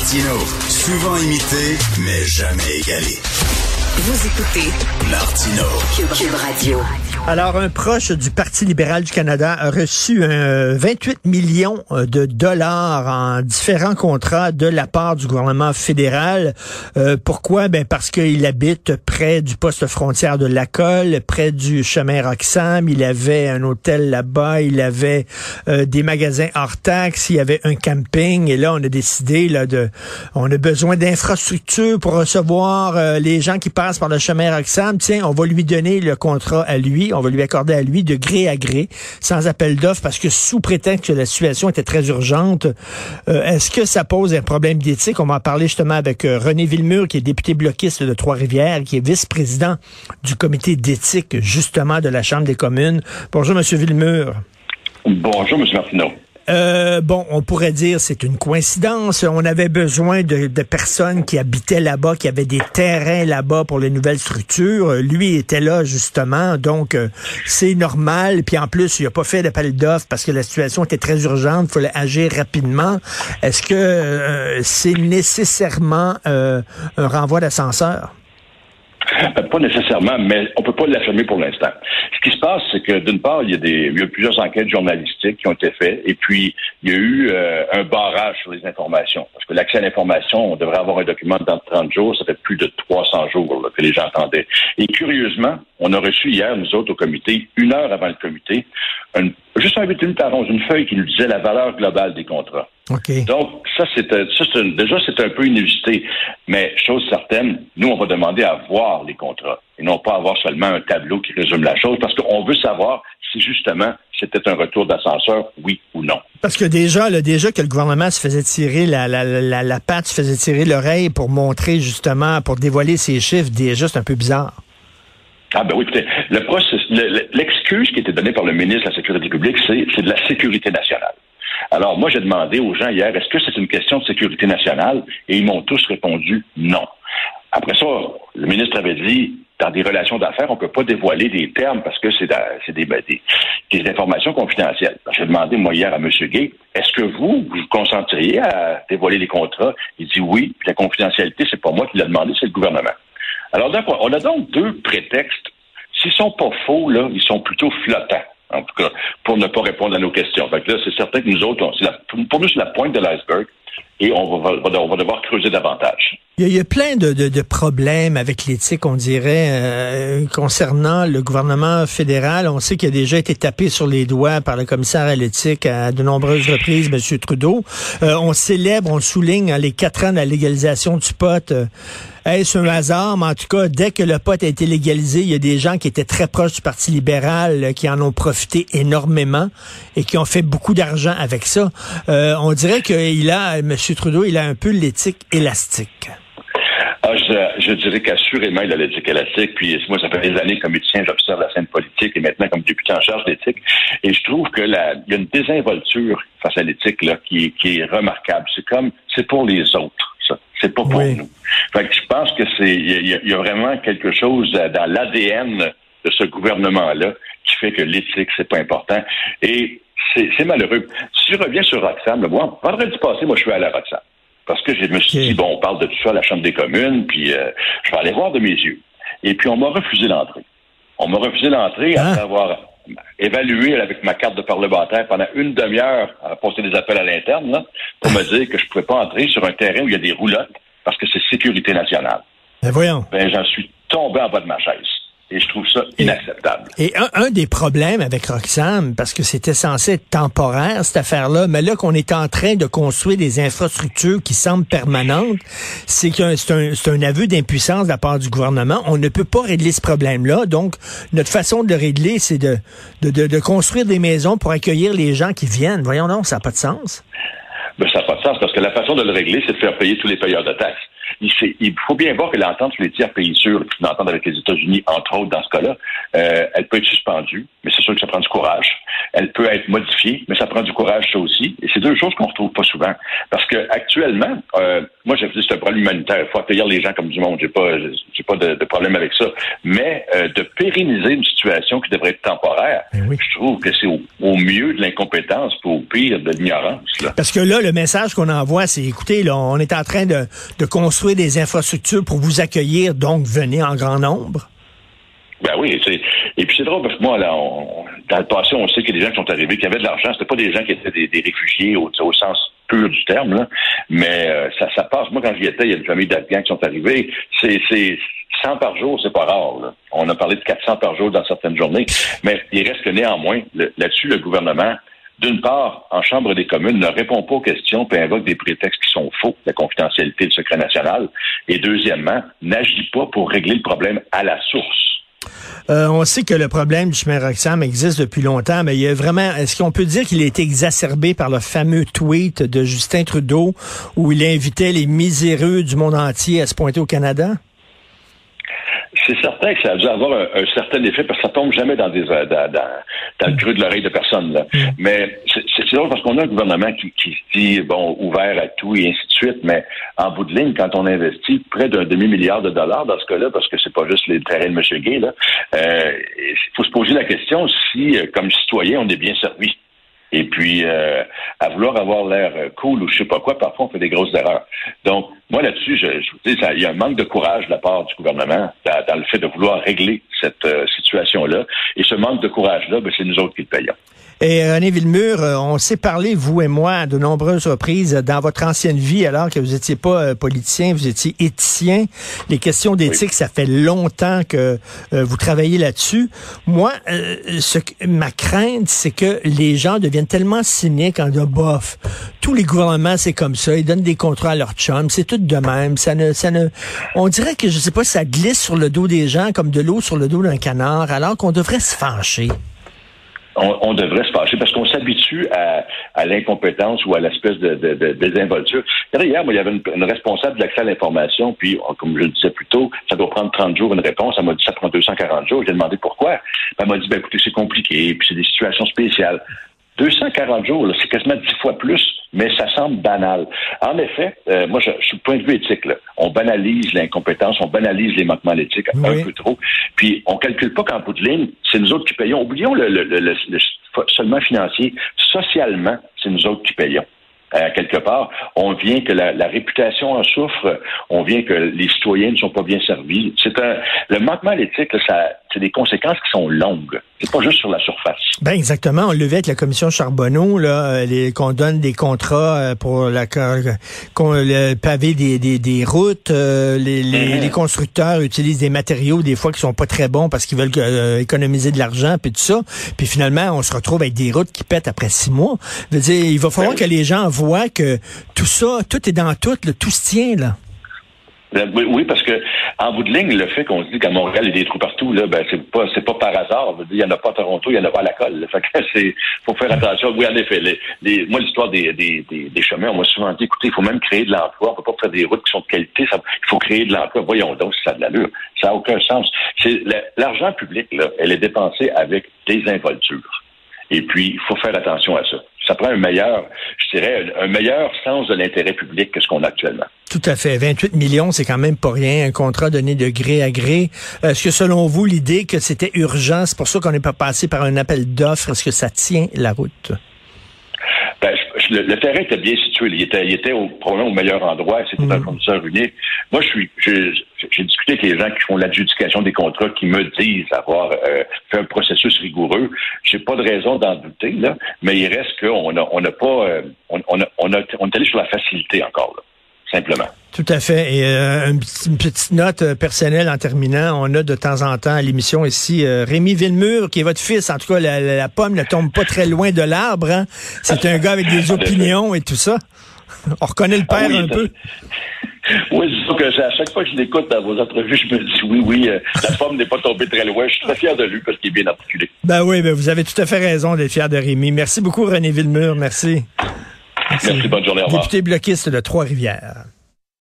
Martino, souvent imité, mais jamais égalé. Vous écoutez Martino. Cube Radio. Alors, un proche du Parti libéral du Canada a reçu un 28 millions euh, de dollars en différents contrats de la part du gouvernement fédéral. Euh, pourquoi? Ben parce qu'il habite près du poste frontière de Lacolle, près du chemin Roxham. Il avait un hôtel là-bas, il avait euh, des magasins hors taxes, il y avait un camping. Et là, on a décidé là de, on a besoin d'infrastructures pour recevoir les gens qui passent par le chemin Roxham. Tiens, on va lui donner le contrat à lui on va lui accorder à lui de gré à gré, sans appel d'offres, parce que sous prétexte que la situation était très urgente, euh, est-ce que ça pose un problème d'éthique? On va en parler justement avec euh, René Villemur, qui est député bloquiste de Trois-Rivières, qui est vice-président du comité d'éthique, justement, de la Chambre des communes. Bonjour, Monsieur Villemur. Bonjour, M. Martineau. Euh, bon, on pourrait dire c'est une coïncidence. On avait besoin de, personnes qui habitaient là-bas, qui avaient des terrains là-bas pour les nouvelles structures. Lui était là justement, donc euh, c'est normal. Puis en plus, il n'a pas fait d'appel d'offres parce que la situation était très urgente. Il fallait agir rapidement. Est-ce que euh, c'est nécessairement un renvoi d'ascenseur? Pas nécessairement, mais on peut pas l'affirmer pour l'instant. Ce qui se passe, c'est que d'une part, il y, a des, il y a plusieurs enquêtes journalistiques qui ont été faites, et puis il y a eu euh, un barrage sur les informations. Parce que l'accès à l'information, on devrait avoir un document dans 30 jours, ça fait plus de 300 jours que les gens attendaient. Et curieusement, on a reçu hier, nous autres, au comité, une heure avant le comité, juste un 8 minutes avant, une feuille qui nous disait la valeur globale des contrats. Donc, ça, c'est, déjà, c'est un peu inusité. Mais, chose certaine, nous, on va demander à voir les contrats et non pas avoir seulement un tableau qui résume la chose parce qu'on veut savoir si justement c'était un retour d'ascenseur, oui ou non. Parce que déjà, là, déjà que le gouvernement se faisait tirer la, la, la, la patte, se faisait tirer l'oreille pour montrer justement, pour dévoiler ses chiffres, déjà, c'est un peu bizarre. Ah ben oui, écoutez, l'excuse qui était donnée par le ministre de la Sécurité publique, c'est de la sécurité nationale. Alors, moi, j'ai demandé aux gens hier, est-ce que c'est une question de sécurité nationale? Et ils m'ont tous répondu non. Après ça, le ministre avait dit, dans des relations d'affaires, on ne peut pas dévoiler des termes parce que c'est des, ben, des, des, informations confidentielles. J'ai demandé, moi, hier, à M. Gay, est-ce que vous, vous consenteriez à dévoiler les contrats? Il dit oui, puis la confidentialité, c'est pas moi qui l'ai demandé, c'est le gouvernement. Alors, donc, on a donc deux prétextes. S'ils sont pas faux, là, ils sont plutôt flottants en tout cas, pour ne pas répondre à nos questions. Fait là, c'est certain que nous autres, pour nous, c'est la pointe de l'iceberg et on va, on va devoir creuser davantage. Il y a, plein de, de, problèmes avec l'éthique, on dirait, euh, concernant le gouvernement fédéral. On sait qu'il a déjà été tapé sur les doigts par le commissaire à l'éthique à de nombreuses reprises, M. Trudeau. Euh, on célèbre, on souligne hein, les quatre ans de la légalisation du pot. Euh, est-ce un hasard? Mais en tout cas, dès que le pot a été légalisé, il y a des gens qui étaient très proches du Parti libéral qui en ont profité énormément et qui ont fait beaucoup d'argent avec ça. on dirait qu'il a, M. Trudeau, il a un peu l'éthique élastique. Ah, je, dirais qu'assurément, il a l'éthique élastique. Puis moi, ça fait des années comme médecin, j'observe la scène politique et maintenant comme député en charge d'éthique. Et je trouve que la, il y a une désinvolture face à l'éthique là qui, qui est remarquable. C'est comme c'est pour les autres. Ça. C'est pas pour nous. Fait que je pense que c'est il y, a vraiment quelque chose dans l'ADN de ce gouvernement-là qui fait que l'éthique, c'est pas important. Et c'est malheureux. Si je reviens sur Roxham, moi, vendredi passé, moi, je suis allé à Roxham. Parce que je me suis dit, bon, on parle de tout ça à la Chambre des communes, puis euh, je vais aller voir de mes yeux. Et puis, on m'a refusé l'entrée. On m'a refusé l'entrée hein? après avoir évalué avec ma carte de parlementaire pendant une demi-heure à poster des appels à l'interne pour me dire que je ne pouvais pas entrer sur un terrain où il y a des roulottes parce que c'est sécurité nationale. Ben voyons. Ben, j'en suis tombé en bas de ma chaise. Et je trouve ça inacceptable. Et, un, des problèmes avec Roxham, parce que c'était censé être temporaire, cette affaire-là, mais là qu'on est en train de construire des infrastructures qui semblent permanentes, c'est que c'est un, un, aveu d'impuissance de la part du gouvernement. On ne peut pas régler ce problème-là. Donc, notre façon de le régler, c'est de, de, de, de, construire des maisons pour accueillir les gens qui viennent. Voyons donc, ça n'a pas de sens. Ben, ça n'a pas de sens parce que la façon de le régler, c'est de faire payer tous les payeurs de taxes. Il, faut bien voir que l'entente sur les tiers pays sûrs, une entente avec les États-Unis, entre autres dans ce cas-là, euh, elle peut être suspendue, mais c'est sûr que ça prend du courage. Elle peut être modifiée, mais ça prend du courage, ça aussi. Et c'est deux choses qu'on retrouve pas souvent. Parce que actuellement, euh, moi, dis c'est un problème humanitaire. Il faut accueillir les gens comme du monde. J'ai pas, j'ai pas de, problème avec ça. Mais euh, de pérenniser une situation qui devrait être temporaire, ben je trouve que c'est au, mieux de l'incompétence, pour au pire de l'ignorance. Parce que là, le message qu'on envoie, c'est écoutez, là, on est en train de, de construire des infrastructures pour vous accueillir, donc venez en grand nombre. Ben oui, et puis c'est drôle parce que moi, là, dans le passé, on sait a des gens qui sont arrivés, qui avaient de l'argent. C'était pas des gens qui étaient des, réfugiés au, sens pur du terme, mais euh, ça, ça passe. Moi, quand j'y étais, il y a une famille d'Afghans qui sont arrivés. C'est, c'est 100 par jour, c'est pas rare. On a parlé de 400 par jour dans certaines journées, mais il reste que néanmoins, là-dessus, le gouvernement d'une part, en Chambre des communes, ne répond pas aux questions puis invoque des prétextes qui sont faux, la confidentialité, le secret national. Et deuxièmement, n'agit pas pour régler le problème à la source. Euh, on sait que le problème du chemin Roxham existe depuis longtemps, mais il y a vraiment, est-ce qu'on peut dire qu'il a été exacerbé par le fameux tweet de Justin Trudeau où il invitait les miséreux du monde entier à se pointer au Canada? c'est certain que ça a dû avoir un, certain effet parce que ça tombe jamais dans des euh, dans, dans, le creux de l'oreille de personne. Là. Mm. Mais c'est drôle parce qu'on a un gouvernement qui, qui se dit bon ouvert à tout et ainsi de suite, mais en bout de ligne, quand on investit près d'un demi-milliard de dollars dans ce cas-là, parce que c'est pas juste les terrains de M. Gay, là, euh, il faut se poser la question si, euh, comme citoyen, on est bien servi. Et puis, euh, à vouloir avoir l'air cool ou je sais pas quoi, parfois on fait des grosses erreurs. Donc, moi là-dessus, je, je vous dis, il y a un manque de courage de la part du gouvernement dans, le fait de vouloir régler cette euh, situation-là. Et ce manque de courage-là, ben, c'est nous autres qui le payons. Et euh, René Villemur, euh, on s'est parlé, vous et moi, à de nombreuses reprises dans votre ancienne vie, alors que vous n'étiez pas euh, politicien, vous étiez éthicien. Les questions d'éthique, ça fait longtemps que vous travaillez là-dessus. Moi, ce ma crainte, c'est que les gens deviennent tellement cyniques en disant, bof, tous les gouvernements, c'est comme ça, ils donnent des contrats à leurs chums, c'est tout de même. Ça ne, ça ne, on dirait que, je sais pas, ça glisse sur le dos des gens comme de l'eau sur le dos d'un canard, alors qu'on devrait se fâcher on, devrait se fâcher parce qu'on s'habitue à, l'incompétence ou à l'espèce de, de, désinvolture. Hier, moi, il y avait une, responsable de l'accès à l'information, puis, comme je le disais plus tôt, ça doit prendre 30 jours une réponse. Elle m'a dit ça prend 240 jours. J'ai demandé pourquoi. Elle m'a dit, ben, écoutez, c'est compliqué, puis c'est des situations spéciales. 240 jours, c'est quasiment 10 fois plus, mais ça semble banal. En effet, euh, moi, je, suis point de vue éthique, on banalise l'incompétence, on banalise les manquements éthiques un peu trop, puis on calcule pas qu'en bout de ligne, c'est nous autres qui payons. Oublions le, le, le, le seulement financier. Socialement, c'est nous autres qui payons. Euh, quelque part, on vient que la, réputation en souffre, on vient que les citoyens ne sont pas bien servis. C'est un le manquement à l'éthique, ça, c'est des conséquences qui sont longues. C'est pas juste sur la surface. Ben exactement. On le vu avec la commission Charbonneau, là, euh, qu'on donne des contrats euh, pour la qu'on le pavé des, des, des routes. les, mm-hmm. les, constructeurs utilisent des matériaux des fois qui sont pas très bons parce qu'ils veulent économiser de l'argent puis tout ça. Puis finalement, on se retrouve avec des routes qui pètent après six mois. Je veux dire, il va falloir ben que les gens voit que tout ça, tout est dans tout, tout se tient, là. Ben, oui, parce que en bout de ligne, le fait qu'on se dit qu'à Montréal, il y a des trous partout, là, ben c'est pas c'est pas par hasard. Il y en a pas à Toronto, il y en a pas à la colle. Fait que c'est faut faire attention. Oui, en effet. Les, moi, l'histoire des, des, des, chemins, on m'a souvent dit, écoutez, il faut même créer de l'emploi. On peut pas faire des routes qui sont de qualité. il faut créer de l'emploi. Voyons donc si ça a de l'allure. Ça n'a aucun sens. C'est l'argent public, là, elle est dépensée avec des involtures. Et puis, il faut faire attention à ça ça prend un meilleur, je dirais, un meilleur sens de l'intérêt public que ce qu'on a actuellement. Tout à fait. 28 millions, c'est quand même pas rien. Un contrat donné de gré à gré. Est-ce que selon vous, l'idée que c'était urgent, c'est pour ça qu'on n'est pas passé par un appel d'offres, est-ce que ça tient la route? Ben, le, terrain était bien situé. Il était, il était au, probablement au meilleur endroit. C'était un fournisseur mm. unique. Moi, je suis, j'ai discuté avec les gens qui font l'adjudication des contrats, qui me disent avoir euh, fait un processus rigoureux. J'ai pas de raison d'en douter là, mais il reste qu'on n'a on n'a pas, euh, on, on, a, on, a, on est allé sur la facilité encore là simplement. Tout à fait. Et euh, une, petite note euh, personnelle en terminant, on a de temps en temps à l'émission ici euh, Rémi Villemur, qui est votre fils. En tout cas, la, pomme ne tombe pas très loin de l'arbre. Hein. C'est un gars avec des opinions et tout ça. On reconnaît le père ah un peu. Oui, c'est sûr que à chaque fois que je l'écoute dans vos entrevues, je me dis oui, oui, la pomme n'est pas tombée très loin. Je suis très fier de lui parce qu'il est bien articulé. Ben oui, ben vous avez tout à fait raison d'être fier de Rémi. Merci beaucoup, René Villemur. Merci. Merci, bonne journée. Au Député bloquiste de Trois-Rivières.